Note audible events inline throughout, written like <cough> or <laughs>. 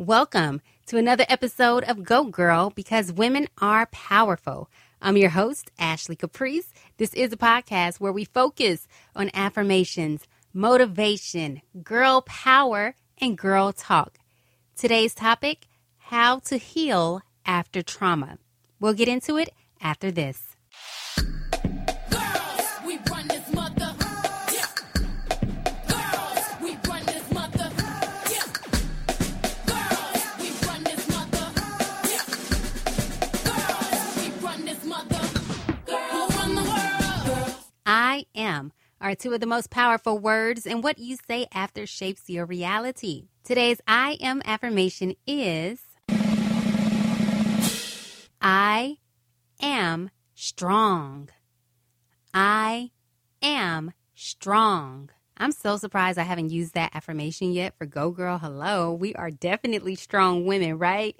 Welcome to another episode of Go Girl because women are powerful. I'm your host, Ashley Caprice. This is a podcast where we focus on affirmations, motivation, girl power, and girl talk. Today's topic how to heal after trauma. We'll get into it after this. I am are two of the most powerful words, and what you say after shapes your reality. Today's I am affirmation is I am strong. I am strong. I'm so surprised I haven't used that affirmation yet for Go Girl Hello. We are definitely strong women, right?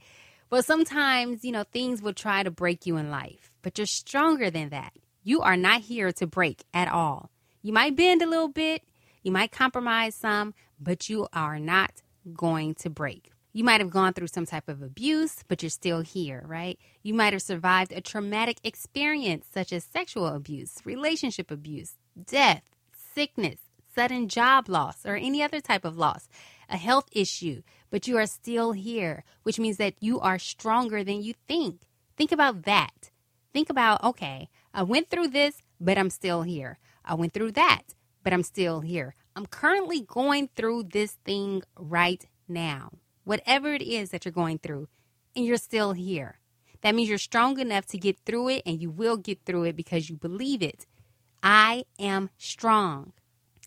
Well, sometimes, you know, things will try to break you in life, but you're stronger than that. You are not here to break at all. You might bend a little bit, you might compromise some, but you are not going to break. You might have gone through some type of abuse, but you're still here, right? You might have survived a traumatic experience such as sexual abuse, relationship abuse, death, sickness, sudden job loss, or any other type of loss, a health issue, but you are still here, which means that you are stronger than you think. Think about that. Think about, okay, I went through this, but I'm still here. I went through that, but I'm still here. I'm currently going through this thing right now. Whatever it is that you're going through, and you're still here. That means you're strong enough to get through it, and you will get through it because you believe it. I am strong.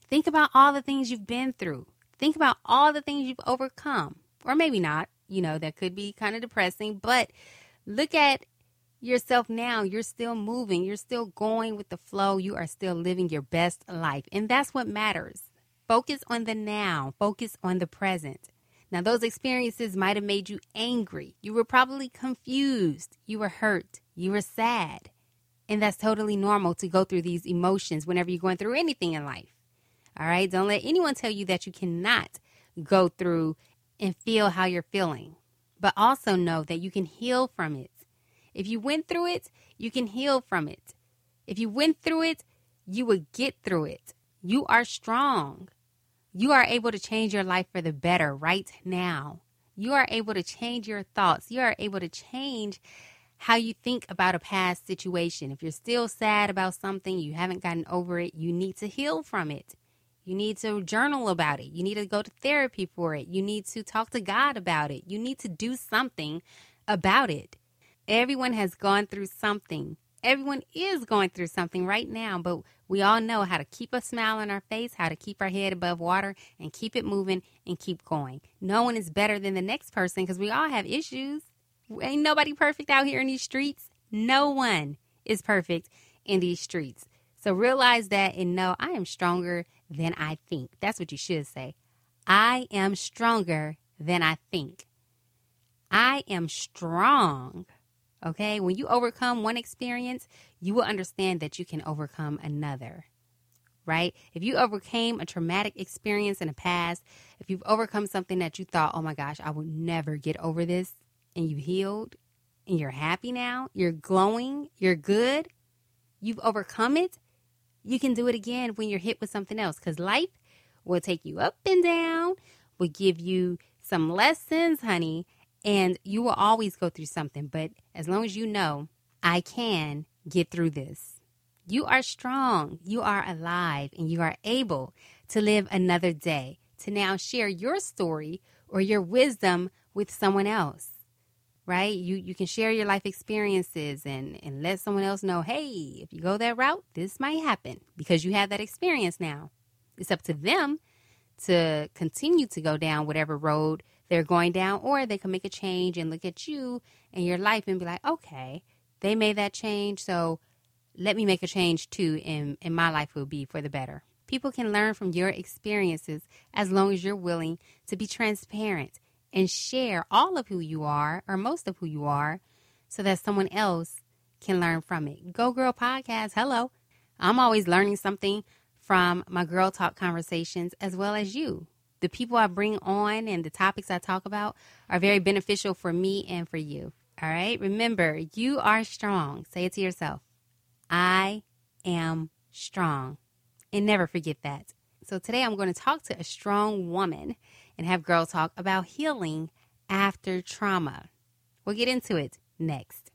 Think about all the things you've been through. Think about all the things you've overcome. Or maybe not. You know, that could be kind of depressing, but look at yourself now. You're still moving, you're still going with the flow, you are still living your best life. And that's what matters. Focus on the now, focus on the present. Now, those experiences might have made you angry. You were probably confused. You were hurt. You were sad. And that's totally normal to go through these emotions whenever you're going through anything in life. All right. Don't let anyone tell you that you cannot go through and feel how you're feeling, but also know that you can heal from it. If you went through it, you can heal from it. If you went through it, you will get through it. You are strong. You are able to change your life for the better right now. You are able to change your thoughts. You are able to change how you think about a past situation. If you're still sad about something, you haven't gotten over it, you need to heal from it. You need to journal about it. You need to go to therapy for it. You need to talk to God about it. You need to do something about it. Everyone has gone through something. Everyone is going through something right now, but we all know how to keep a smile on our face, how to keep our head above water and keep it moving and keep going. No one is better than the next person because we all have issues. Ain't nobody perfect out here in these streets. No one is perfect in these streets. So realize that and know I am stronger than I think. That's what you should say. I am stronger than I think. I am strong Okay. When you overcome one experience, you will understand that you can overcome another. Right? If you overcame a traumatic experience in the past, if you've overcome something that you thought, oh my gosh, I will never get over this, and you healed and you're happy now, you're glowing, you're good, you've overcome it, you can do it again when you're hit with something else because life will take you up and down, will give you some lessons, honey, and you will always go through something, but as long as you know, I can get through this. You are strong, you are alive, and you are able to live another day to now share your story or your wisdom with someone else. Right? You you can share your life experiences and and let someone else know, "Hey, if you go that route, this might happen because you have that experience now." It's up to them to continue to go down whatever road they're going down, or they can make a change and look at you and your life and be like, okay, they made that change, so let me make a change too, and, and my life will be for the better. People can learn from your experiences as long as you're willing to be transparent and share all of who you are or most of who you are so that someone else can learn from it. Go Girl Podcast, hello. I'm always learning something from my Girl Talk conversations as well as you. The people I bring on and the topics I talk about are very beneficial for me and for you. All right. Remember, you are strong. Say it to yourself. I am strong. And never forget that. So today I'm going to talk to a strong woman and have Girl Talk about healing after trauma. We'll get into it next.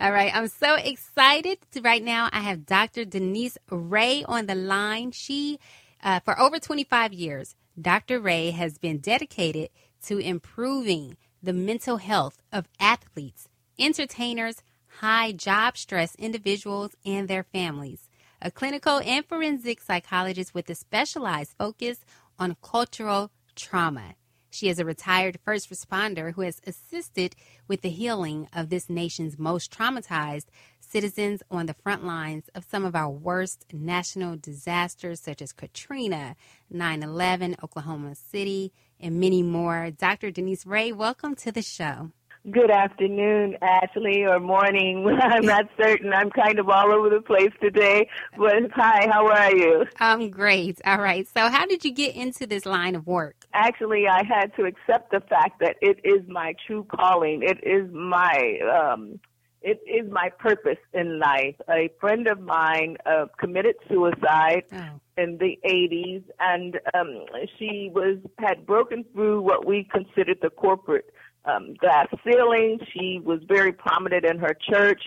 All right, I'm so excited. Right now, I have Dr. Denise Ray on the line. She, uh, for over 25 years, Dr. Ray has been dedicated to improving the mental health of athletes, entertainers, high job stress individuals, and their families. A clinical and forensic psychologist with a specialized focus on cultural trauma. She is a retired first responder who has assisted with the healing of this nation's most traumatized citizens on the front lines of some of our worst national disasters, such as Katrina, 9 11, Oklahoma City, and many more. Dr. Denise Ray, welcome to the show. Good afternoon, Ashley, or morning. <laughs> I'm not certain. I'm kind of all over the place today. But hi, how are you? I'm great. All right. So, how did you get into this line of work? Actually, I had to accept the fact that it is my true calling. It is my um, it is my purpose in life. A friend of mine uh, committed suicide oh. in the 80s, and um, she was had broken through what we considered the corporate um, glass ceiling. She was very prominent in her church.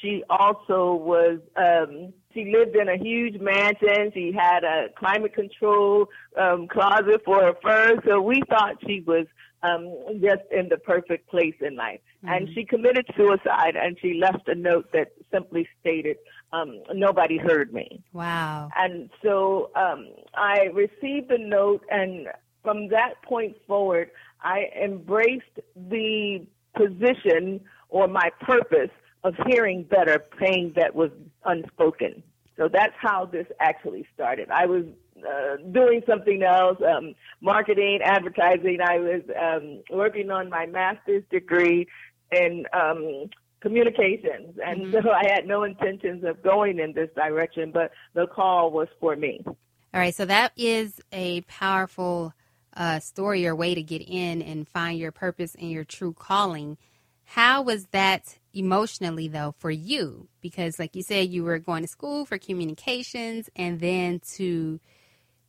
She also was, um, she lived in a huge mansion. She had a climate control um, closet for her fur. So we thought she was um, just in the perfect place in life. Mm-hmm. And she committed suicide and she left a note that simply stated, um, nobody heard me. Wow. And so um, I received the note and from that point forward, I embraced the position or my purpose of hearing better pain that was unspoken. So that's how this actually started. I was uh, doing something else, um, marketing, advertising. I was um, working on my master's degree in um, communications, and mm-hmm. so I had no intentions of going in this direction. But the call was for me. All right, so that is a powerful uh, story or way to get in and find your purpose and your true calling. How was that emotionally though for you? Because like you said, you were going to school for communications and then to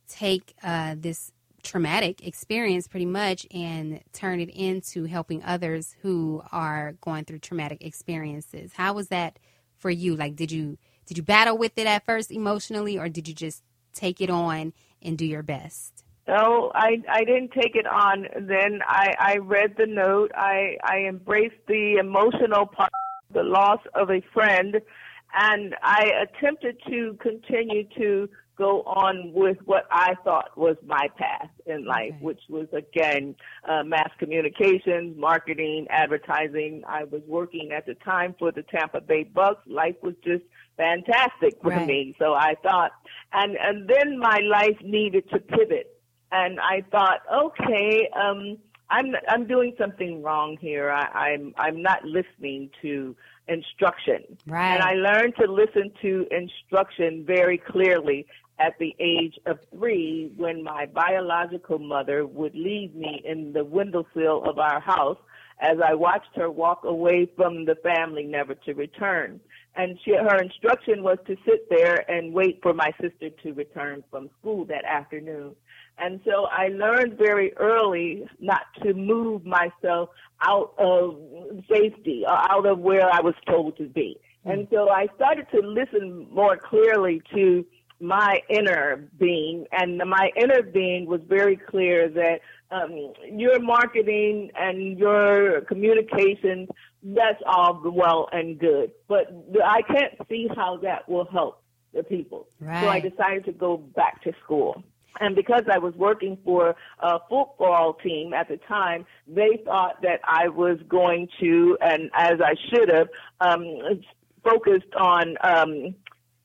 take uh, this traumatic experience pretty much and turn it into helping others who are going through traumatic experiences. How was that for you? Like did you did you battle with it at first emotionally or did you just take it on and do your best? No, I I didn't take it on. Then I I read the note. I I embraced the emotional part, the loss of a friend, and I attempted to continue to go on with what I thought was my path in life, okay. which was again uh, mass communications, marketing, advertising. I was working at the time for the Tampa Bay Bucs. Life was just fantastic for right. me. So I thought, and and then my life needed to pivot and I thought, okay, um, I'm I'm doing something wrong here. I, I'm I'm not listening to instruction, right. and I learned to listen to instruction very clearly at the age of three when my biological mother would leave me in the windowsill of our house as I watched her walk away from the family never to return. And she, her instruction was to sit there and wait for my sister to return from school that afternoon. And so I learned very early not to move myself out of safety or out of where I was told to be. Mm. And so I started to listen more clearly to my inner being, and my inner being was very clear that um, your marketing and your communications, that's all well and good, but I can't see how that will help the people. Right. So I decided to go back to school. And because I was working for a football team at the time, they thought that I was going to, and as I should have, um, focused on um,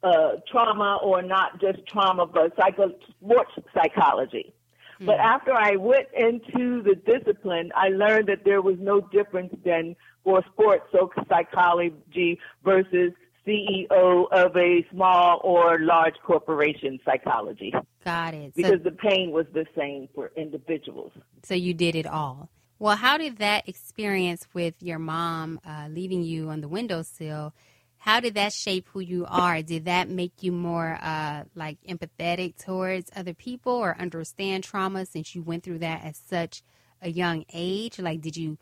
uh, trauma or not just trauma, but psycho- sports psychology. Mm-hmm. But after I went into the discipline, I learned that there was no difference than for sports psychology versus CEO of a small or large corporation psychology. Got it. Because so, the pain was the same for individuals. So you did it all. Well, how did that experience with your mom uh, leaving you on the windowsill? How did that shape who you are? Did that make you more uh, like empathetic towards other people or understand trauma since you went through that at such a young age? Like, did you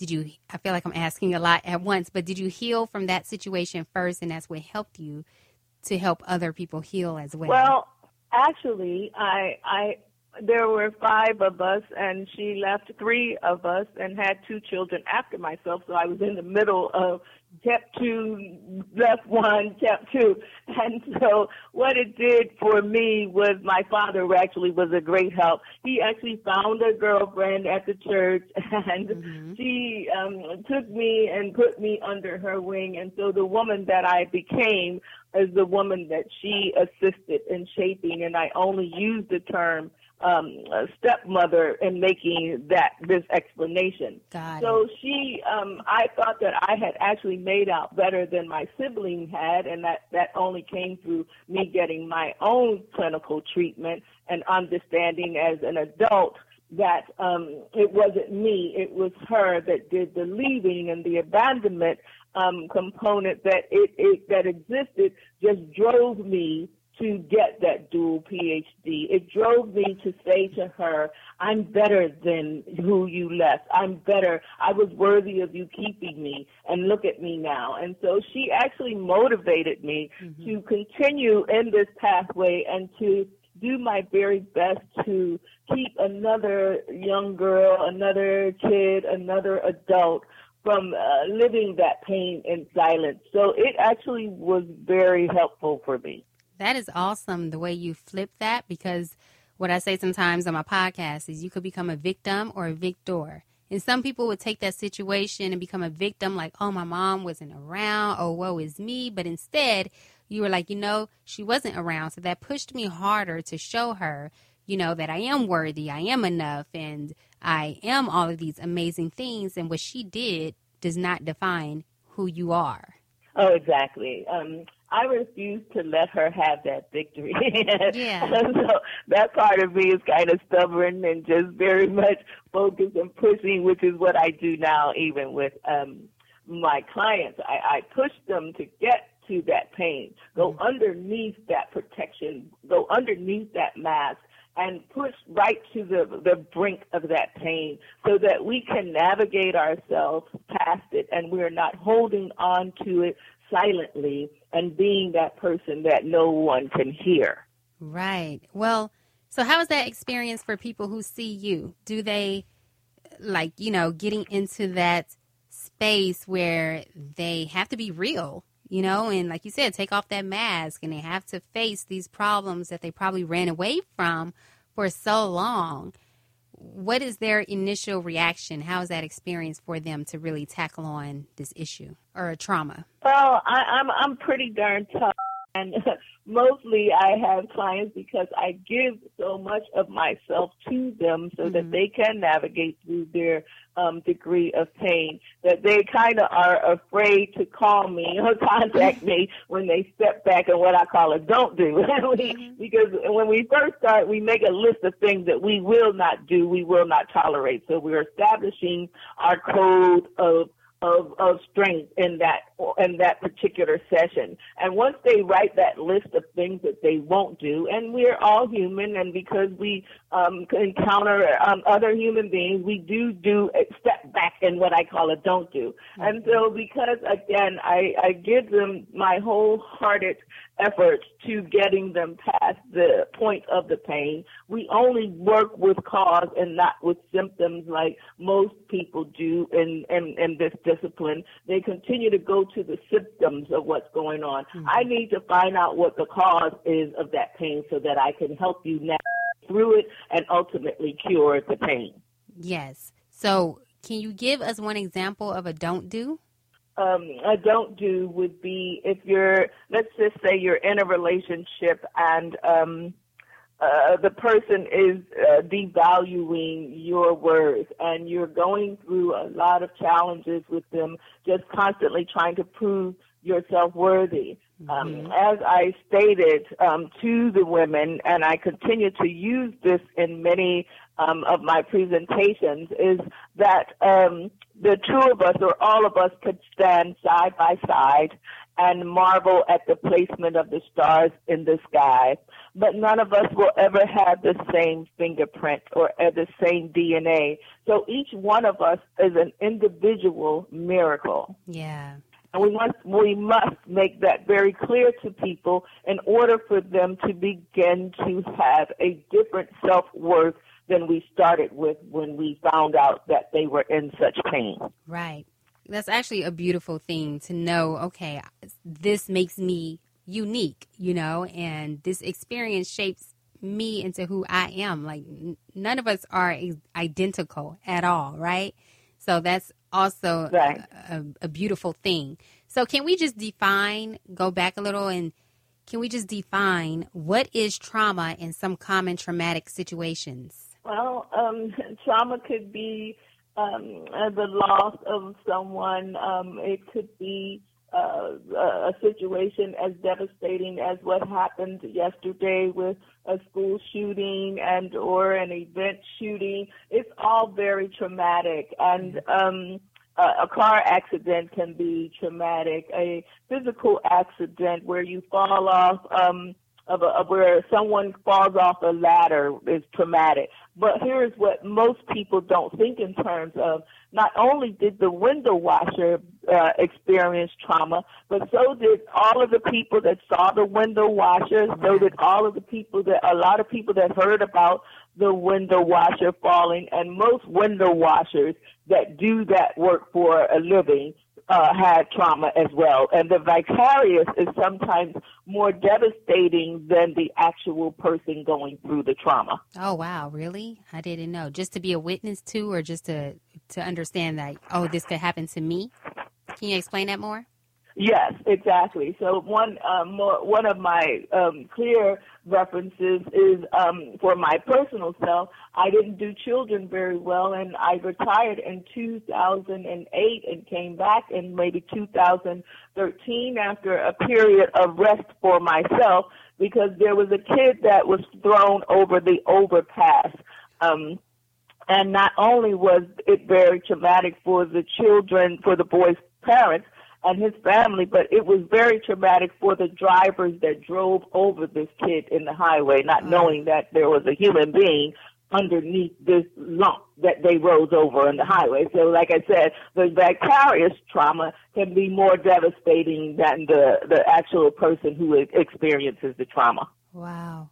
did you i feel like i'm asking a lot at once but did you heal from that situation first and that's what helped you to help other people heal as well? Well actually i i there were five of us and she left three of us and had two children after myself. So i was in the middle of kept two, left one, kept two. And so what it did for me was my father actually was a great help. He actually found a girlfriend at the church <laughs> and mm-hmm. she um, took me and put me under her wing. And so the woman that I became is the woman that she assisted in shaping. And I only use the term um, stepmother in making that this explanation. Got so she, um, I thought that I had actually made out better than my sibling had, and that that only came through me getting my own clinical treatment and understanding as an adult that um, it wasn't me, it was her that did the leaving and the abandonment um, component that it, it that existed just drove me to get that dual PhD. It drove me to say to her, I'm better than who you left. I'm better. I was worthy of you keeping me. And look at me now. And so she actually motivated me mm-hmm. to continue in this pathway and to do my very best to keep another young girl, another kid, another adult from uh, living that pain in silence. So it actually was very helpful for me. That is awesome the way you flip that because what I say sometimes on my podcast is you could become a victim or a victor. And some people would take that situation and become a victim, like, oh, my mom wasn't around, oh, woe is me. But instead, you were like, you know, she wasn't around. So that pushed me harder to show her, you know, that I am worthy, I am enough, and I am all of these amazing things. And what she did does not define who you are. Oh, exactly. Um, I refuse to let her have that victory. <laughs> yeah. so that part of me is kind of stubborn and just very much focused and pushing, which is what I do now, even with um, my clients. I, I push them to get to that pain, go mm-hmm. underneath that protection, go underneath that mask, and push right to the the brink of that pain so that we can navigate ourselves past it and we're not holding on to it silently and being that person that no one can hear. Right. Well, so how is that experience for people who see you? Do they like, you know, getting into that space where they have to be real, you know, and like you said, take off that mask and they have to face these problems that they probably ran away from for so long what is their initial reaction? How is that experience for them to really tackle on this issue or a trauma? Well, I, I'm I'm pretty darn tough, and <laughs> mostly I have clients because I give so much of myself to them so mm-hmm. that they can navigate through their um, degree of pain. That they kind of are afraid to call me <laughs> or contact me <laughs> when they step back and what I call a don't do. mm-hmm. Because when we first start, we make a list of things that we will not do, we will not tolerate. So we're establishing our code of of, of strength in that in that particular session. And once they write that list of things that they won't do, and we're all human, and because we um, encounter um, other human beings, we do do a step back in what I call a don't do. Mm-hmm. And so, because again, I, I give them my wholehearted efforts to getting them past the point of the pain. We only work with cause and not with symptoms like most people do in, in, in this discipline. They continue to go to the symptoms of what's going on. Mm-hmm. I need to find out what the cause is of that pain so that I can help you navigate through it and ultimately cure the pain. Yes. So, can you give us one example of a don't do? um, a don't do would be if you're, let's just say you're in a relationship and um, uh, the person is uh, devaluing your worth and you're going through a lot of challenges with them, just constantly trying to prove yourself worthy. Um, mm-hmm. as I stated um, to the women, and I continue to use this in many um, of my presentations, is that um, the two of us or all of us could stand side by side and marvel at the placement of the stars in the sky. But none of us will ever have the same fingerprint or the same DNA. So each one of us is an individual miracle. Yeah. And we must we must make that very clear to people in order for them to begin to have a different self worth than we started with when we found out that they were in such pain. Right. That's actually a beautiful thing to know, okay, this makes me unique, you know, and this experience shapes me into who I am. Like n- none of us are identical at all, right? So that's also right. a, a, beautiful thing. So, can we just define, go back a little, and can we just define what is trauma in some common traumatic situations? Well, um, <laughs> trauma could be um, the loss of someone, um, it could be uh, a situation as devastating as what happened yesterday with a school shooting and or an event shooting. It's all very traumatic and um a car accident can be traumatic. A physical accident where you fall off um of, a, of where someone falls off a ladder is traumatic. But here's what most people don't think in terms of not only did the window washer uh, experience trauma, but so did all of the people that saw the window washer, so did all of the people that, a lot of people that heard about the window washer falling, and most window washers that do that work for a living uh, had trauma as well. And the vicarious is sometimes more devastating than the actual person going through the trauma. Oh wow, really? I didn't know. Just to be a witness to, or just to to understand that oh, this could happen to me. Can you explain that more? Yes, exactly. So one um, more, one of my um, clear references is um, for my personal self. I didn't do children very well, and I retired in 2008 and came back in maybe 2013 after a period of rest for myself because there was a kid that was thrown over the overpass. Um, and not only was it very traumatic for the children, for the boy's parents, and his family, but it was very traumatic for the drivers that drove over this kid in the highway, not knowing that there was a human being underneath this lump that they rose over on the highway. So like I said, the vicarious trauma can be more devastating than the, the actual person who experiences the trauma. Wow.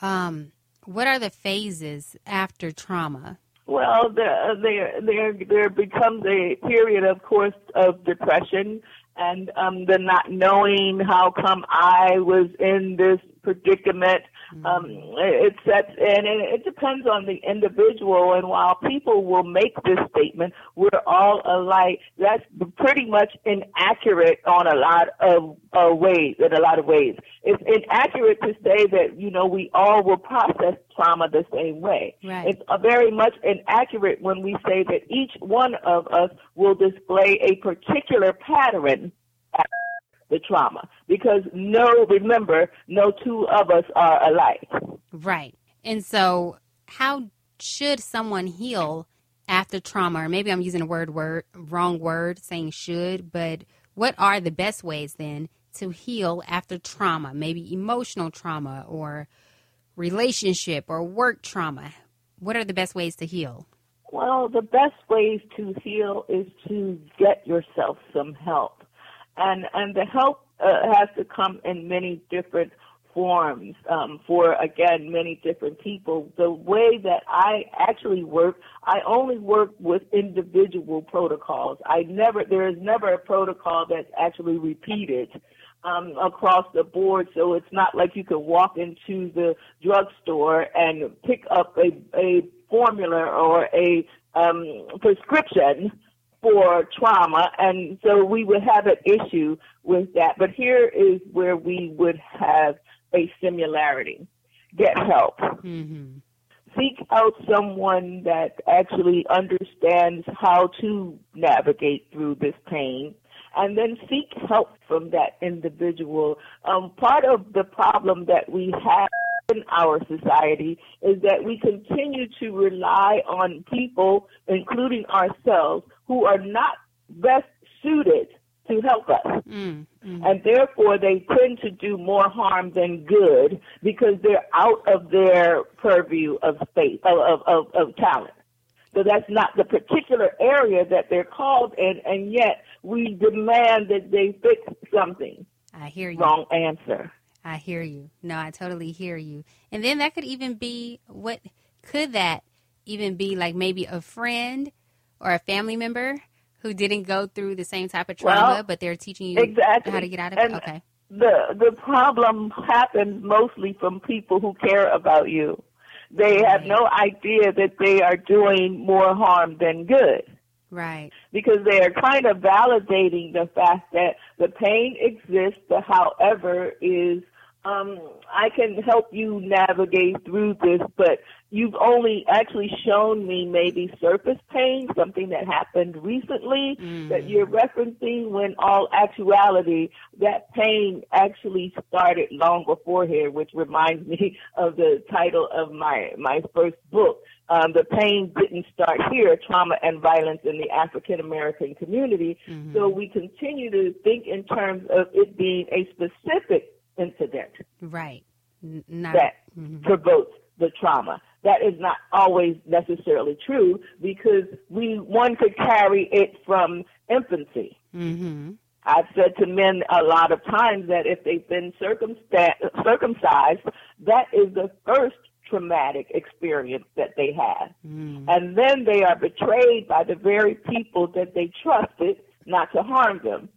Um, what are the phases after trauma? Well, there, there, there, there becomes a period, of course, of depression and um, the not knowing how come I was in this predicament. Mm-hmm. Um, it sets in, and it depends on the individual. And while people will make this statement, we're all alike. That's pretty much inaccurate on a lot of uh, ways. In a lot of ways, it's inaccurate to say that you know we all will process trauma the same way. Right. It's very much inaccurate when we say that each one of us will display a particular pattern the trauma because no, remember, no two of us are alike. Right. And so, how should someone heal after trauma? Or maybe I'm using a word, word wrong word, saying should, but what are the best ways then to heal after trauma? Maybe emotional trauma or relationship or work trauma. What are the best ways to heal? Well, the best ways to heal is to get yourself some help and and the help uh, has to come in many different forms um, for again many different people. The way that I actually work, I only work with individual protocols. I never there is never a protocol that's actually repeated. Um, across the board, so it's not like you can walk into the drugstore and pick up a, a formula or a um, prescription for trauma, and so we would have an issue with that. But here is where we would have a similarity. Get help. Mm-hmm. Seek out someone that actually understands how to navigate through this pain and then seek help from that individual. Um, part of the problem that we have in our society is that we continue to rely on people, including ourselves, who are not best suited to help us. Mm, mm. And therefore, they tend to do more harm than good because they're out of their purview of space, of, of, of talent. So that's not the particular area that they're called in, and yet we demand that they fix something. I hear you. Wrong answer. I hear you. No, I totally hear you. And then that could even be what could that even be like maybe a friend or a family member who didn't go through the same type of trauma, well, but they're teaching you exactly. how to get out of and it. Okay. The the problem happens mostly from people who care about you. They have no idea that they are doing more harm than good. Right. Because they are kind of validating the fact that the pain exists, however, is um, I can help you navigate through this, but you've only actually shown me maybe surface pain, something that happened recently mm. that you're referencing when all actuality, that pain actually started long before here, which reminds me <laughs> of the title of my, my first book. Um, the pain didn't start here, trauma and violence in the African American community. Mm-hmm. So we continue to think in terms of it being a specific incident. Right. Not, that mm-hmm. provokes the trauma. That is not always necessarily true because we one could carry it from infancy. Mm-hmm. I've said to men a lot of times that if they've been circumcised, that is the first traumatic experience that they have. Mm. And then they are betrayed by the very people that they trusted not to harm them.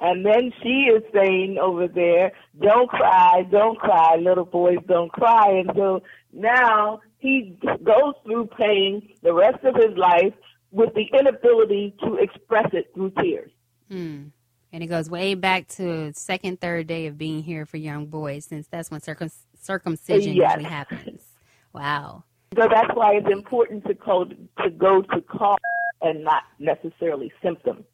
And then she is saying over there, don't cry, don't cry, little boys don't cry. And so now he goes through pain the rest of his life with the inability to express it through tears. Hmm. And it goes way back to second, third day of being here for young boys, since that's when circum- circumcision yes. usually happens. Wow. So that's why it's important to go to go to cause and not necessarily symptom.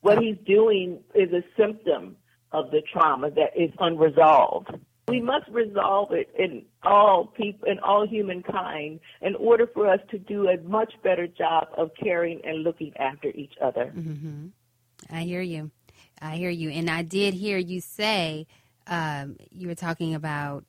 What he's doing is a symptom of the trauma that is unresolved. We must resolve it in all people, in all humankind, in order for us to do a much better job of caring and looking after each other. Mm-hmm. I hear you. I hear you. And I did hear you say um, you were talking about,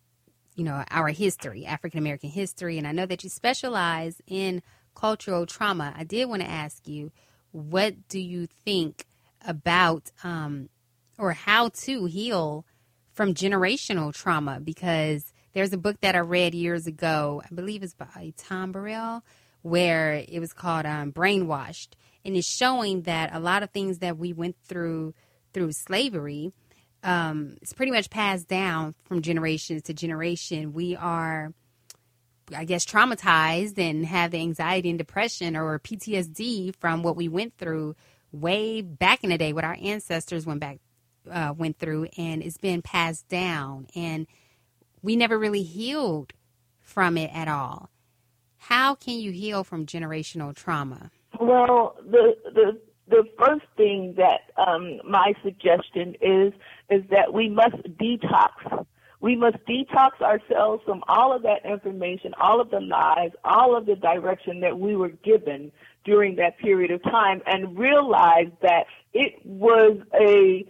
you know, our history, African American history, and I know that you specialize in cultural trauma. I did want to ask you, what do you think about um, or how to heal from generational trauma because there's a book that I read years ago, I believe it's by Tom Burrell, where it was called um, Brainwashed. And it's showing that a lot of things that we went through through slavery um, it's pretty much passed down from generation to generation. We are, I guess, traumatized and have the anxiety and depression or PTSD from what we went through way back in the day, what our ancestors went back uh, went through, and it's been passed down, and we never really healed from it at all. How can you heal from generational trauma? Well, the the the first thing that um, my suggestion is is that we must detox. We must detox ourselves from all of that information, all of the lies, all of the direction that we were given during that period of time and realize that it was a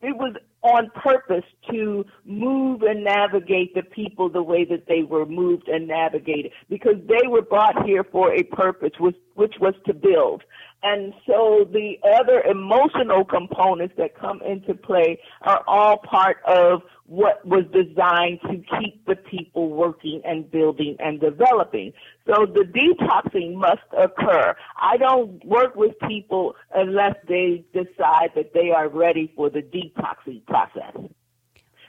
it was on purpose to move and navigate the people the way that they were moved and navigated because they were brought here for a purpose which, which was to build. And so the other emotional components that come into play are all part of what was designed to keep the people working and building and developing. So the detoxing must occur. I don't work with people unless they decide that they are ready for the detoxing process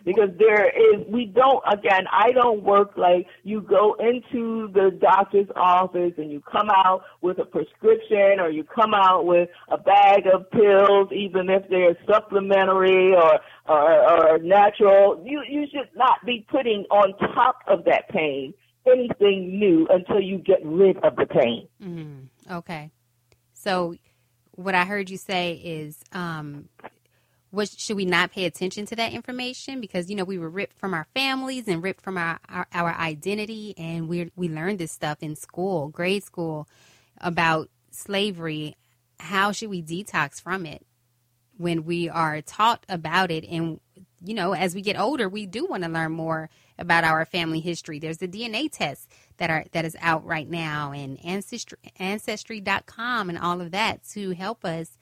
because there is we don't again i don't work like you go into the doctor's office and you come out with a prescription or you come out with a bag of pills even if they're supplementary or or, or natural. You you should not be putting on top of that pain anything new until you get rid of the pain. Mm, okay. So what i heard you say is um should we not pay attention to that information? Because you know we were ripped from our families and ripped from our our, our identity. And we we learned this stuff in school grade school about slavery. How should we detox from it when we are taught about it? And you know as we get older we do want to learn more about our family history. There's the dna tests that are that is out right now and ancestry ancestry.com and all of that to help us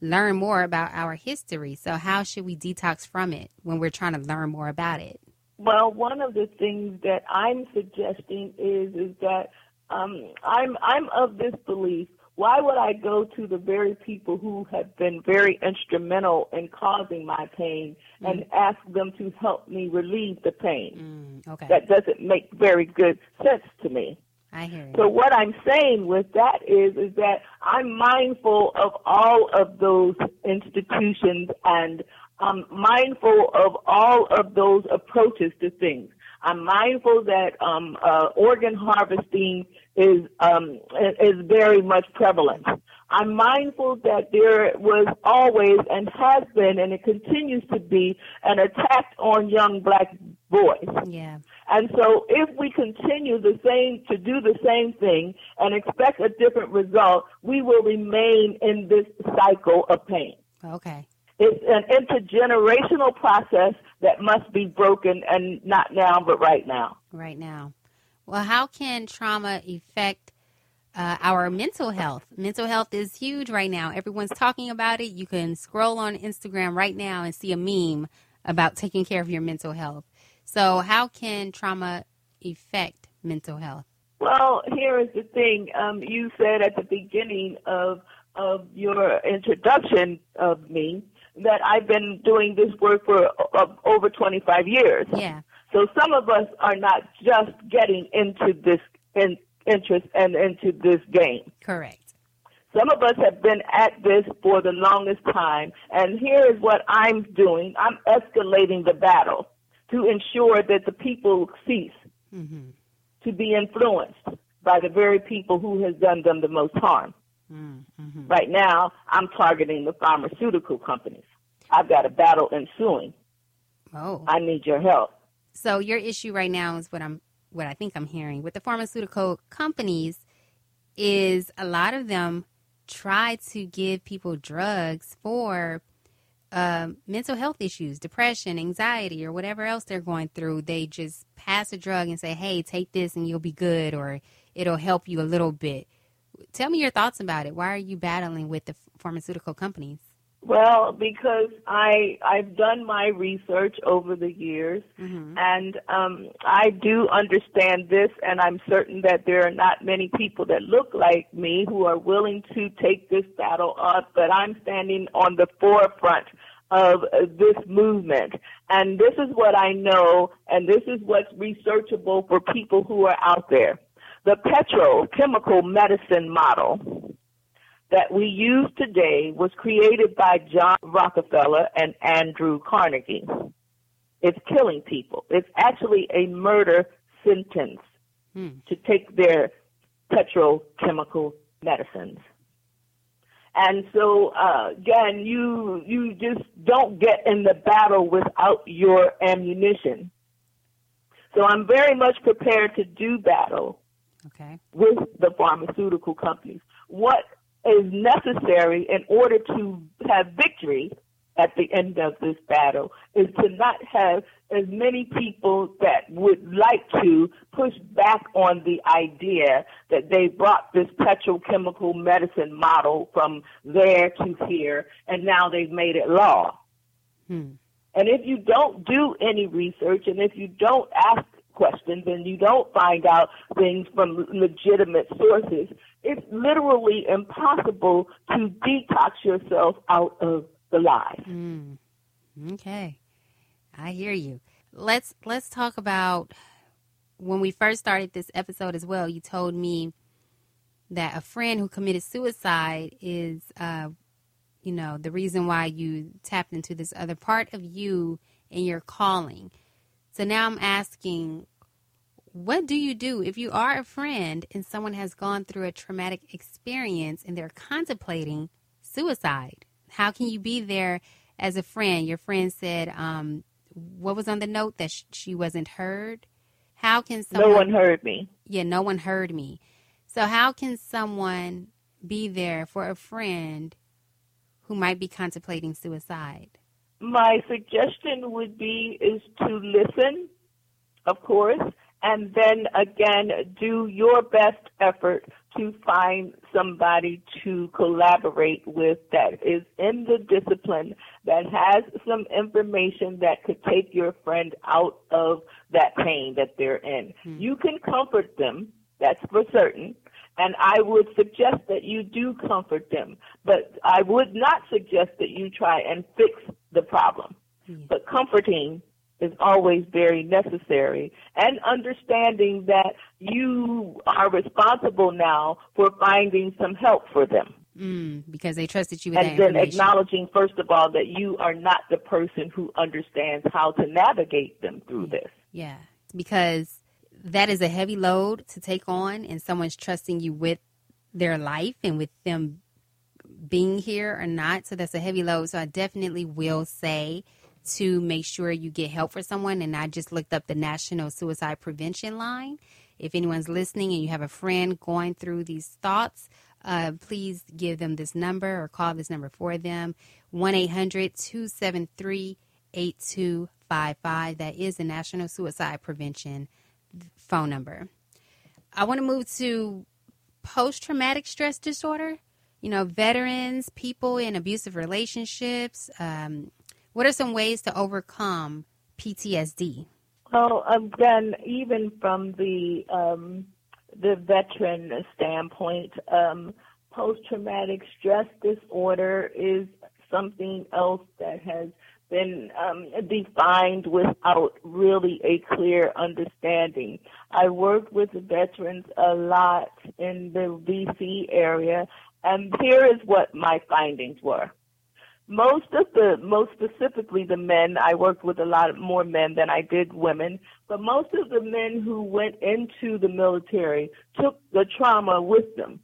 learn more about our history. So how should we detox from it when we're trying to learn more about it? Well, one of the things that I'm suggesting is is that um, I'm I'm of this belief. Why would I go to the very people who have been very instrumental in causing my pain mm. and ask them to help me relieve the pain? Mm, okay. That doesn't make very good sense to me. I hear you. So what I'm saying with that is is that I'm mindful of all of those institutions and I'm mindful of all of those approaches to things. I'm mindful that um, uh, organ harvesting is um, is very much prevalent. I'm mindful that there was always and has been and it continues to be an attack on young black boys. Yeah. And so if we continue the same to do the same thing and expect a different result, we will remain in this cycle of pain. Okay. It's an intergenerational process that must be broken and not now but right now. Right now. Well, how can trauma affect uh, our mental health. Mental health is huge right now. Everyone's talking about it. You can scroll on Instagram right now and see a meme about taking care of your mental health. So, how can trauma affect mental health? Well, here is the thing. Um, you said at the beginning of of your introduction of me that I've been doing this work for uh, over 25 years. Yeah. So some of us are not just getting into this in, interest and into this game. Correct. Some of us have been at this for the longest time, and here is what I'm doing. I'm escalating the battle to ensure that the people cease mm-hmm. to be influenced by the very people who has done them the most harm. Mm-hmm. Right now, I'm targeting the pharmaceutical companies. I've got a battle ensuing. Oh. I need your help. So your issue right now is what I'm what I think I'm hearing with the pharmaceutical companies is a lot of them try to give people drugs for uh, mental health issues, depression, anxiety, or whatever else they're going through. They just pass a drug and say, hey, take this and you'll be good, or it'll help you a little bit. Tell me your thoughts about it. Why are you battling with the pharmaceutical companies? Well, because I I've done my research over the years, mm-hmm. and um, I do understand this, and I'm certain that there are not many people that look like me who are willing to take this battle up. But I'm standing on the forefront of this movement, and this is what I know, and this is what's researchable for people who are out there. The petrochemical medicine model that we use today was created by John Rockefeller and Andrew Carnegie. It's killing people. It's actually a murder sentence hmm. to take their petrochemical medicines. And so, uh, again, you you just don't get in the battle without your ammunition. So I'm very much prepared to do battle okay. with the pharmaceutical companies. What is necessary in order to have victory at the end of this battle is to not have as many people that would like to push back on the idea that they brought this petrochemical medicine model from there to here and now they've made it law. Hmm. And if you don't do any research and if you don't ask questions and you don't find out things from legitimate sources, it's literally impossible to detox yourself out of the lie. Mm. Okay. I hear you. Let's let's talk about when we first started this episode as well. You told me that a friend who committed suicide is uh, you know, the reason why you tapped into this other part of you and your calling. So now I'm asking, what do you do if you are a friend and someone has gone through a traumatic experience and they're contemplating suicide? How can you be there as a friend, your friend said, um, what was on the note that sh- she wasn't heard? How can someone? No one heard me. Yeah, no one heard me. So how can someone be there for a friend who might be contemplating suicide? My suggestion would be is to listen, of course, and then again do your best effort to find somebody to collaborate with that is in the discipline that has some information that could take your friend out of that pain that they're in. Mm-hmm. You can comfort them, that's for certain. And I would suggest that you do comfort them, but I would not suggest that you try and fix the problem. Mm-hmm. But comforting is always very necessary and understanding that you are responsible now for finding some help for them. Mm, because they trusted you with and then acknowledging first of all that you are not the person who understands how to navigate them through mm. this. Yeah, because that is a heavy load to take on, and someone's trusting you with their life and with them being here or not. So that's a heavy load. So I definitely will say to make sure you get help for someone. And I just looked up the National Suicide Prevention Line. If anyone's listening and you have a friend going through these thoughts, uh, please give them this number or call this number for them 1 800 273 8255. That is the National Suicide Prevention phone number. I want to move to post traumatic stress disorder. You know, veterans, people in abusive relationships, um, what are some ways to overcome PTSD? Well, again, even from the um, the veteran standpoint, um, post traumatic stress disorder is something else that has been um, defined without really a clear understanding. I worked with veterans a lot in the DC area, and here is what my findings were most of the most specifically the men i worked with a lot more men than i did women but most of the men who went into the military took the trauma with them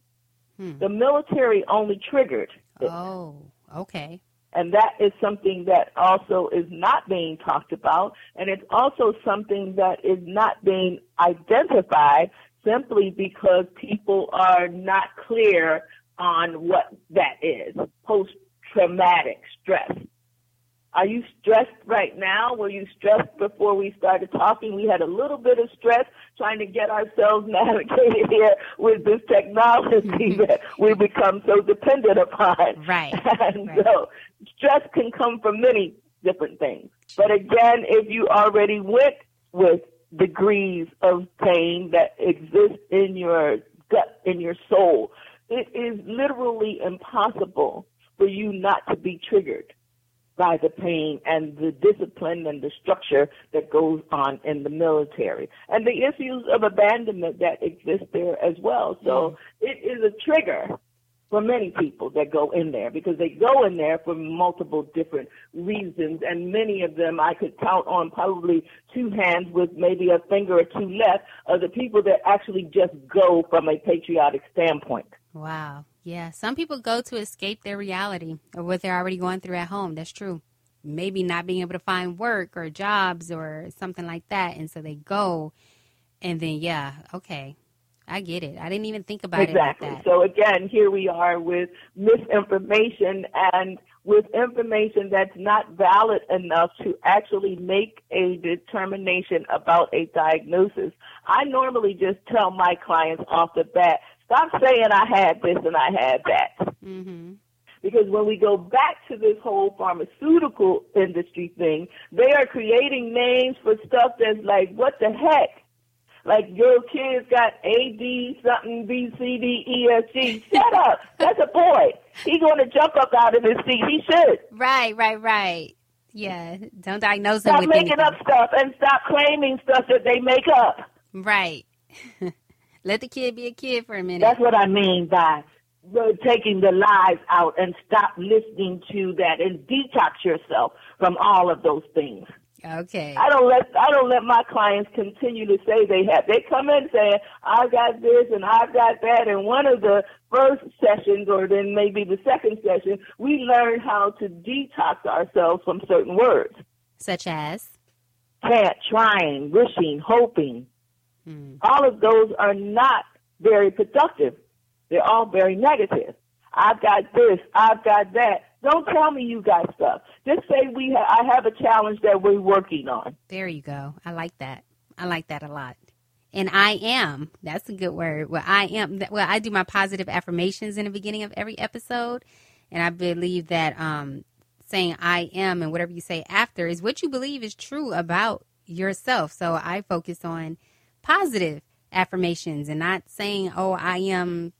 hmm. the military only triggered it. oh okay and that is something that also is not being talked about and it's also something that is not being identified simply because people are not clear on what that is post traumatic stress. Are you stressed right now? Were you stressed before we started talking? We had a little bit of stress trying to get ourselves <laughs> navigated here with this technology <laughs> that we become so dependent upon. Right. <laughs> And right. so stress can come from many different things. But again, if you already went with degrees of pain that exist in your gut, in your soul, it is literally impossible for you not to be triggered by the pain and the discipline and the structure that goes on in the military and the issues of abandonment that exist there as well. So mm-hmm. it is a trigger for many people that go in there because they go in there for multiple different reasons and many of them I could count on probably two hands with maybe a finger or two left are the people that actually just go from a patriotic standpoint. Wow. Yeah, some people go to escape their reality or what they're already going through at home. That's true. Maybe not being able to find work or jobs or something like that. And so they go and then, yeah, okay, I get it. I didn't even think about exactly. it like. So again, here we are with misinformation and with information that's not valid enough to actually make a determination about a diagnosis. I normally just tell my clients off the bat, Stop saying I had this and I had that. Mm-hmm. Because when we go back to this whole pharmaceutical industry thing, they are creating names for stuff that's like, what the heck? Like your kid's got A, D, something, B, C, D, E, F, G. Shut <laughs> up. That's a boy. He's going to jump up out of his seat. He should. Right, right, right. Yeah. Don't diagnose stop him with making anything. up stuff and stop claiming stuff that they make up. Right. <laughs> Let the kid be a kid for a minute. That's what I mean by uh, taking the lies out and stop listening to that and detox yourself from all of those things. Okay. I don't let I don't let my clients continue to say they have. They come in saying I've got this and I've got that. And one of the first sessions, or then maybe the second session, we learn how to detox ourselves from certain words, such as can't, trying, wishing, hoping. Hmm. All of those are not very productive. They're all very negative. I've got this. I've got that. Don't tell me you got stuff. Just say we. Ha- I have a challenge that we're working on. There you go. I like that. I like that a lot. And I am. That's a good word. Well, I am. Well, I do my positive affirmations in the beginning of every episode, and I believe that um, saying I am and whatever you say after is what you believe is true about yourself. So I focus on positive affirmations and not saying, "Oh, I am."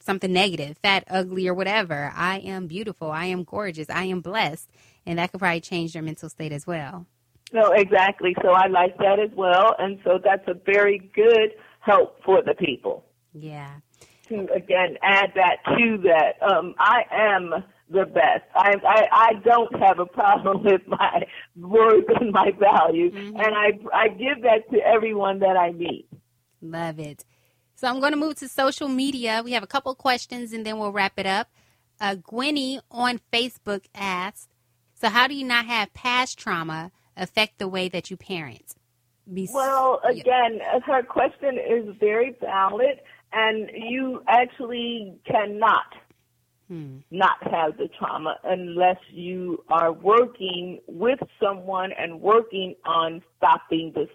something negative, fat, ugly, or whatever. I am beautiful. I am gorgeous. I am blessed. And that could probably change their mental state as well. No, exactly. So I like that as well. And so that's a very good help for the people. Yeah. To again add that to that. Um, I am the best. I, I I don't have a problem <laughs> with my worth and my value, mm-hmm. and I I give that to everyone that I meet. Love it. So I'm going to move to social media. We have a couple questions and then we'll wrap it up. Uh, Gwenny on Facebook asked, "So how do you not have past trauma affect the way that you parent?" Be- well, again, her question is very valid, and you actually cannot hmm. not have the trauma unless you are working with someone and working on stopping the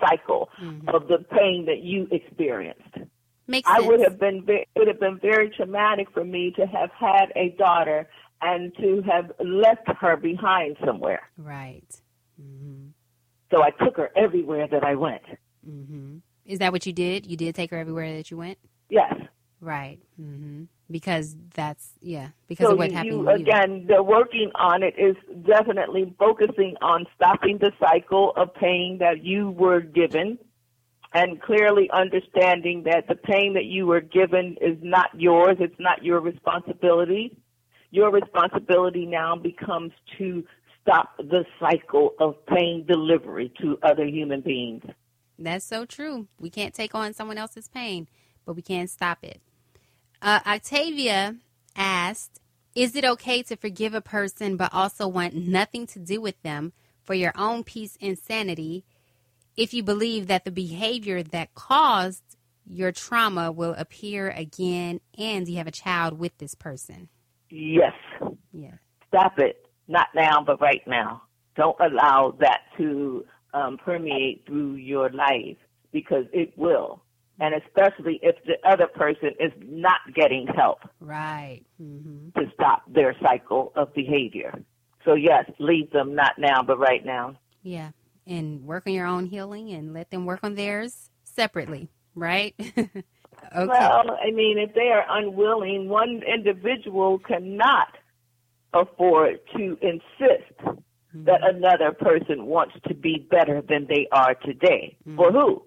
cycle mm-hmm. of the pain that you experienced. Makes sense. I would have been it would have been very traumatic for me to have had a daughter and to have left her behind somewhere. Right. Mm-hmm. So I took her everywhere that I went. Mm-hmm. Is that what you did? You did take her everywhere that you went. Yes. Right. Mm-hmm. Because that's yeah. Because so of what happened. You, again, the working on it is definitely focusing on stopping the cycle of pain that you were given and clearly understanding that the pain that you were given is not yours, it's not your responsibility. Your responsibility now becomes to stop the cycle of pain delivery to other human beings. That's so true. We can't take on someone else's pain, but we can stop it. Uh, Octavia asked, Is it okay to forgive a person but also want nothing to do with them for your own peace and sanity? if you believe that the behavior that caused your trauma will appear again and you have a child with this person. Yes. Yeah. Stop it. Not now, but right now. Don't allow that to um, permeate through your life because it will. And especially if the other person is not getting help. Right. Mm-hmm. To stop their cycle of behavior. So, yes, leave them not now, but right now. Yeah and work on your own healing and let them work on theirs separately, right? <laughs> okay. Well, I mean, if they are unwilling, one individual cannot afford to insist mm-hmm. that another person wants to be better than they are today. Mm-hmm. For who?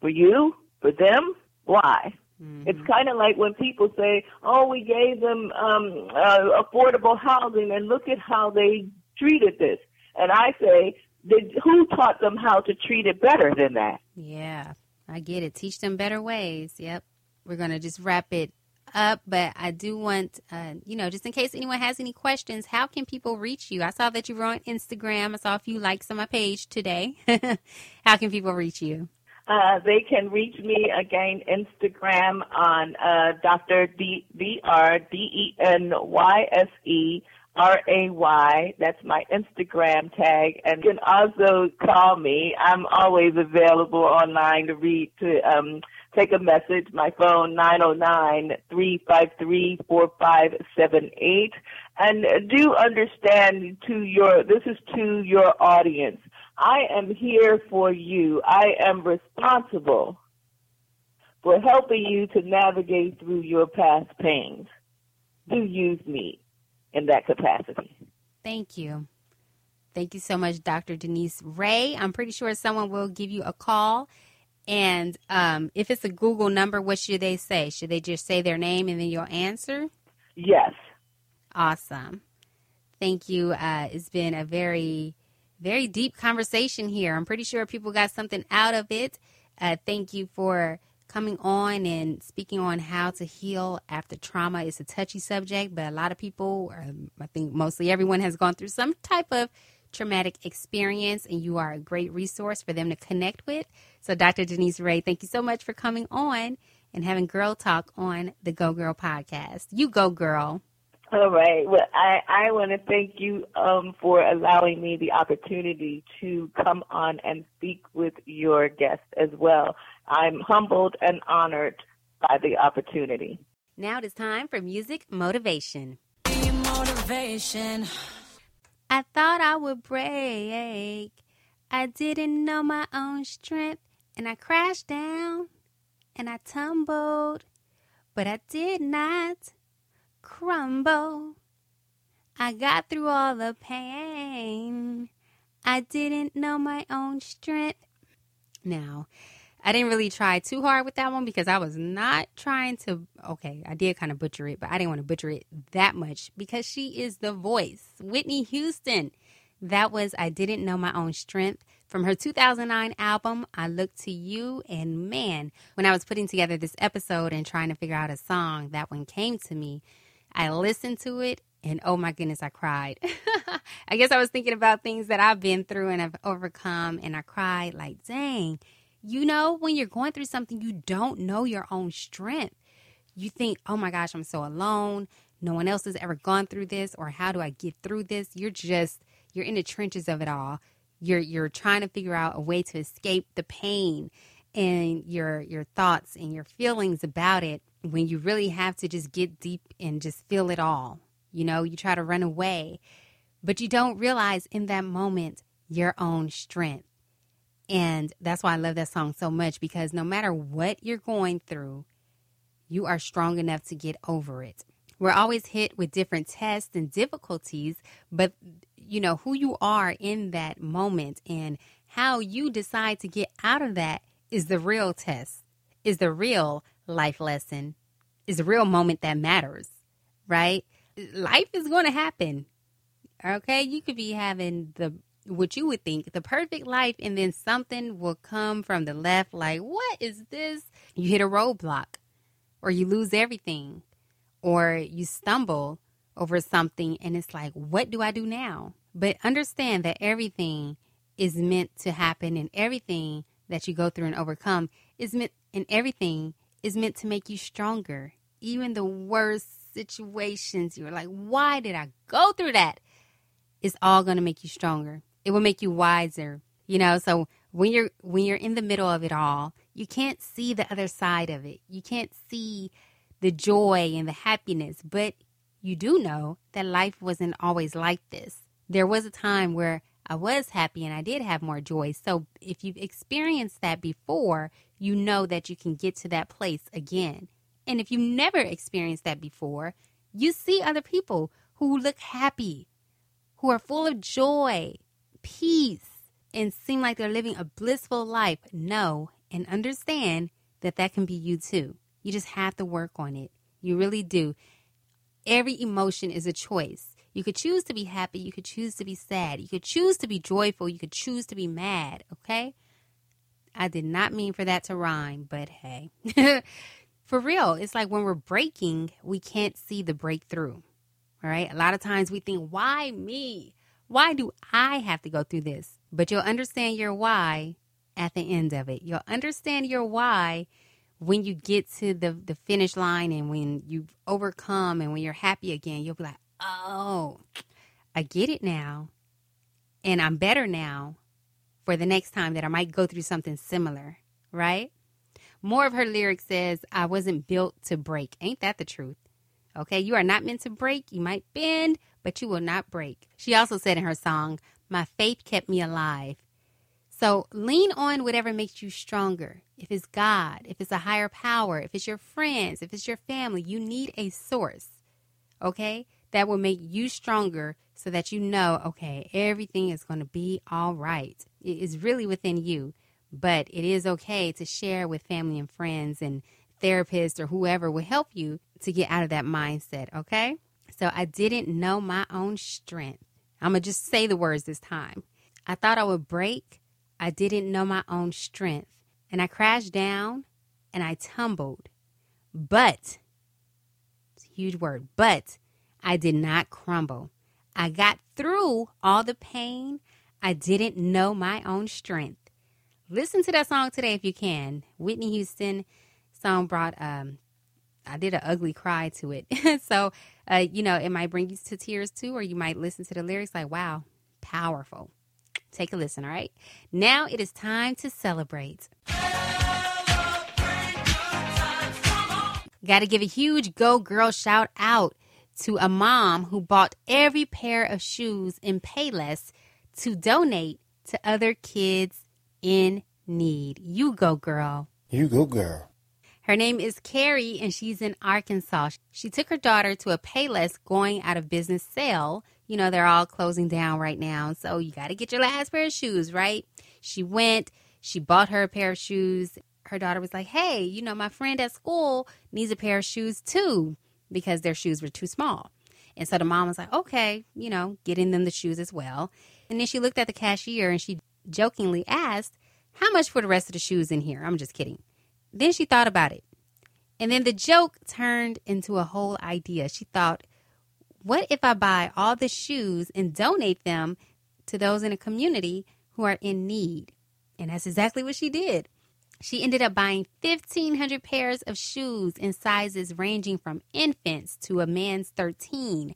For you? For them? Why? Mm-hmm. It's kind of like when people say, "Oh, we gave them um, uh, affordable housing, and look at how they treated this." And I say, did, who taught them how to treat it better than that? Yeah, I get it. Teach them better ways. Yep. We're going to just wrap it up, but I do want, uh, you know, just in case anyone has any questions, how can people reach you? I saw that you were on Instagram. I saw a few likes on my page today. <laughs> how can people reach you? Uh, they can reach me again Instagram on uh, Dr. D B R D E N Y S E R A Y. That's my Instagram tag. And you can also call me. I'm always available online to read to um take a message. My phone nine oh nine three five three four five seven eight. And do understand to your this is to your audience. I am here for you. I am responsible for helping you to navigate through your past pains. Do use me in that capacity. Thank you. Thank you so much, Dr. Denise Ray. I'm pretty sure someone will give you a call. And um, if it's a Google number, what should they say? Should they just say their name and then you'll answer? Yes. Awesome. Thank you. Uh, it's been a very very deep conversation here. I'm pretty sure people got something out of it. Uh, thank you for coming on and speaking on how to heal after trauma. It's a touchy subject, but a lot of people, um, I think mostly everyone, has gone through some type of traumatic experience, and you are a great resource for them to connect with. So, Dr. Denise Ray, thank you so much for coming on and having Girl Talk on the Go Girl podcast. You go, girl. All right. Well, I, I want to thank you um, for allowing me the opportunity to come on and speak with your guest as well. I'm humbled and honored by the opportunity. Now it is time for music motivation. Motivation. I thought I would break. I didn't know my own strength, and I crashed down and I tumbled, but I did not crumble. I got through all the pain. I didn't know my own strength. Now, I didn't really try too hard with that one because I was not trying to. Okay, I did kind of butcher it, but I didn't want to butcher it that much because she is the voice. Whitney Houston. That was I Didn't Know My Own Strength from her 2009 album, I Look to You. And man, when I was putting together this episode and trying to figure out a song, that one came to me. I listened to it and oh my goodness, I cried. <laughs> I guess I was thinking about things that I've been through and I've overcome, and I cried like, dang, you know, when you're going through something, you don't know your own strength. You think, oh my gosh, I'm so alone. No one else has ever gone through this, or how do I get through this? You're just, you're in the trenches of it all. You're, you're trying to figure out a way to escape the pain and your, your thoughts and your feelings about it when you really have to just get deep and just feel it all. You know, you try to run away, but you don't realize in that moment your own strength. And that's why I love that song so much because no matter what you're going through, you are strong enough to get over it. We're always hit with different tests and difficulties, but you know, who you are in that moment and how you decide to get out of that is the real test, is the real life lesson, is a real moment that matters, right? Life is going to happen. Okay, you could be having the what you would think the perfect life and then something will come from the left like what is this you hit a roadblock or you lose everything or you stumble over something and it's like what do i do now but understand that everything is meant to happen and everything that you go through and overcome is meant and everything is meant to make you stronger even the worst situations you're like why did i go through that it's all going to make you stronger it will make you wiser. You know, so when you're when you're in the middle of it all, you can't see the other side of it. You can't see the joy and the happiness, but you do know that life wasn't always like this. There was a time where I was happy and I did have more joy. So if you've experienced that before, you know that you can get to that place again. And if you've never experienced that before, you see other people who look happy, who are full of joy, peace and seem like they're living a blissful life, know and understand that that can be you too. You just have to work on it. You really do. Every emotion is a choice. You could choose to be happy. You could choose to be sad. You could choose to be joyful. You could choose to be mad. Okay? I did not mean for that to rhyme, but hey. <laughs> for real, it's like when we're breaking, we can't see the breakthrough. Right? A lot of times we think, why me? Why do I have to go through this? But you'll understand your why at the end of it. You'll understand your why when you get to the, the finish line and when you've overcome and when you're happy again. You'll be like, oh, I get it now. And I'm better now for the next time that I might go through something similar, right? More of her lyrics says, I wasn't built to break. Ain't that the truth? Okay, you are not meant to break. You might bend, but you will not break. She also said in her song, My faith kept me alive. So lean on whatever makes you stronger. If it's God, if it's a higher power, if it's your friends, if it's your family, you need a source, okay, that will make you stronger so that you know, okay, everything is going to be all right. It is really within you, but it is okay to share with family and friends and therapists or whoever will help you to get out of that mindset, okay? So I didn't know my own strength. I'm going to just say the words this time. I thought I would break. I didn't know my own strength. And I crashed down and I tumbled. But, it's a huge word, but I did not crumble. I got through all the pain. I didn't know my own strength. Listen to that song today if you can. Whitney Houston song brought um I did an ugly cry to it. <laughs> so, uh, you know, it might bring you to tears too, or you might listen to the lyrics like, wow, powerful. Take a listen, all right? Now it is time to celebrate. Got to give a huge Go Girl shout out to a mom who bought every pair of shoes in Payless to donate to other kids in need. You go, girl. You go, girl. Her name is Carrie, and she's in Arkansas. She took her daughter to a Payless going out of business sale. You know, they're all closing down right now. So you got to get your last pair of shoes, right? She went, she bought her a pair of shoes. Her daughter was like, hey, you know, my friend at school needs a pair of shoes too because their shoes were too small. And so the mom was like, okay, you know, getting them the shoes as well. And then she looked at the cashier and she jokingly asked, how much for the rest of the shoes in here? I'm just kidding. Then she thought about it. And then the joke turned into a whole idea. She thought, what if I buy all the shoes and donate them to those in a community who are in need? And that's exactly what she did. She ended up buying 1,500 pairs of shoes in sizes ranging from infants to a man's 13.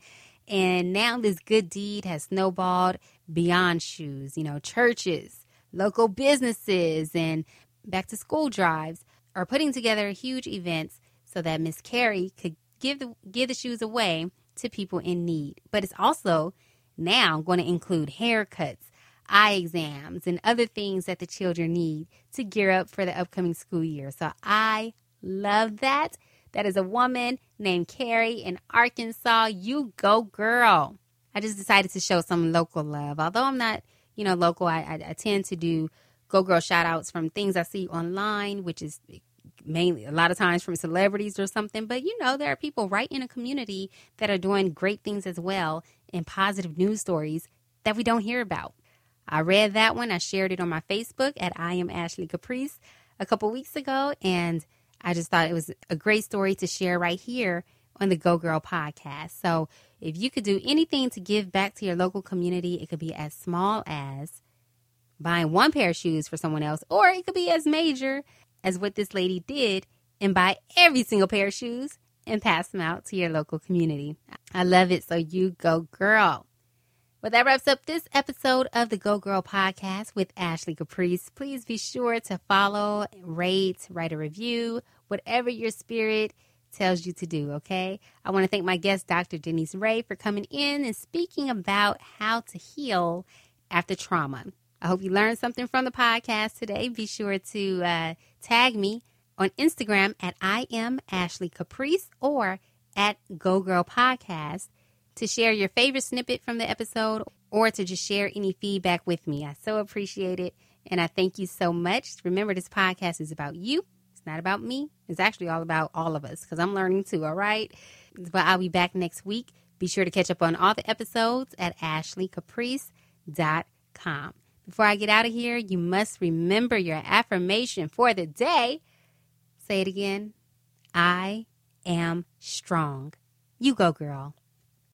And now this good deed has snowballed beyond shoes. You know, churches, local businesses, and back to school drives are putting together huge events so that Miss Carrie could give the give the shoes away to people in need. But it's also now going to include haircuts, eye exams, and other things that the children need to gear up for the upcoming school year. So I love that. That is a woman named Carrie in Arkansas. You go, girl. I just decided to show some local love. Although I'm not, you know, local, I, I, I tend to do go girl shout outs from things I see online, which is mainly a lot of times from celebrities or something. But you know, there are people right in a community that are doing great things as well and positive news stories that we don't hear about. I read that one. I shared it on my Facebook at I am Ashley Caprice a couple weeks ago, and I just thought it was a great story to share right here on the Go Girl podcast. So, if you could do anything to give back to your local community, it could be as small as buying one pair of shoes for someone else, or it could be as major as what this lady did and buy every single pair of shoes and pass them out to your local community. I love it. So you go, girl. Well, that wraps up this episode of the Go Girl podcast with Ashley Caprice. Please be sure to follow, rate, write a review, whatever your spirit tells you to do, okay? I want to thank my guest, Dr. Denise Ray, for coming in and speaking about how to heal after trauma. I hope you learned something from the podcast today. Be sure to uh, tag me on Instagram at I am Ashley Caprice or at Go Girl Podcast to share your favorite snippet from the episode or to just share any feedback with me. I so appreciate it and I thank you so much. Remember, this podcast is about you. It's not about me. It's actually all about all of us because I'm learning too, all right? But I'll be back next week. Be sure to catch up on all the episodes at ashleycaprice.com. Before I get out of here, you must remember your affirmation for the day. Say it again. I am strong. You go, girl.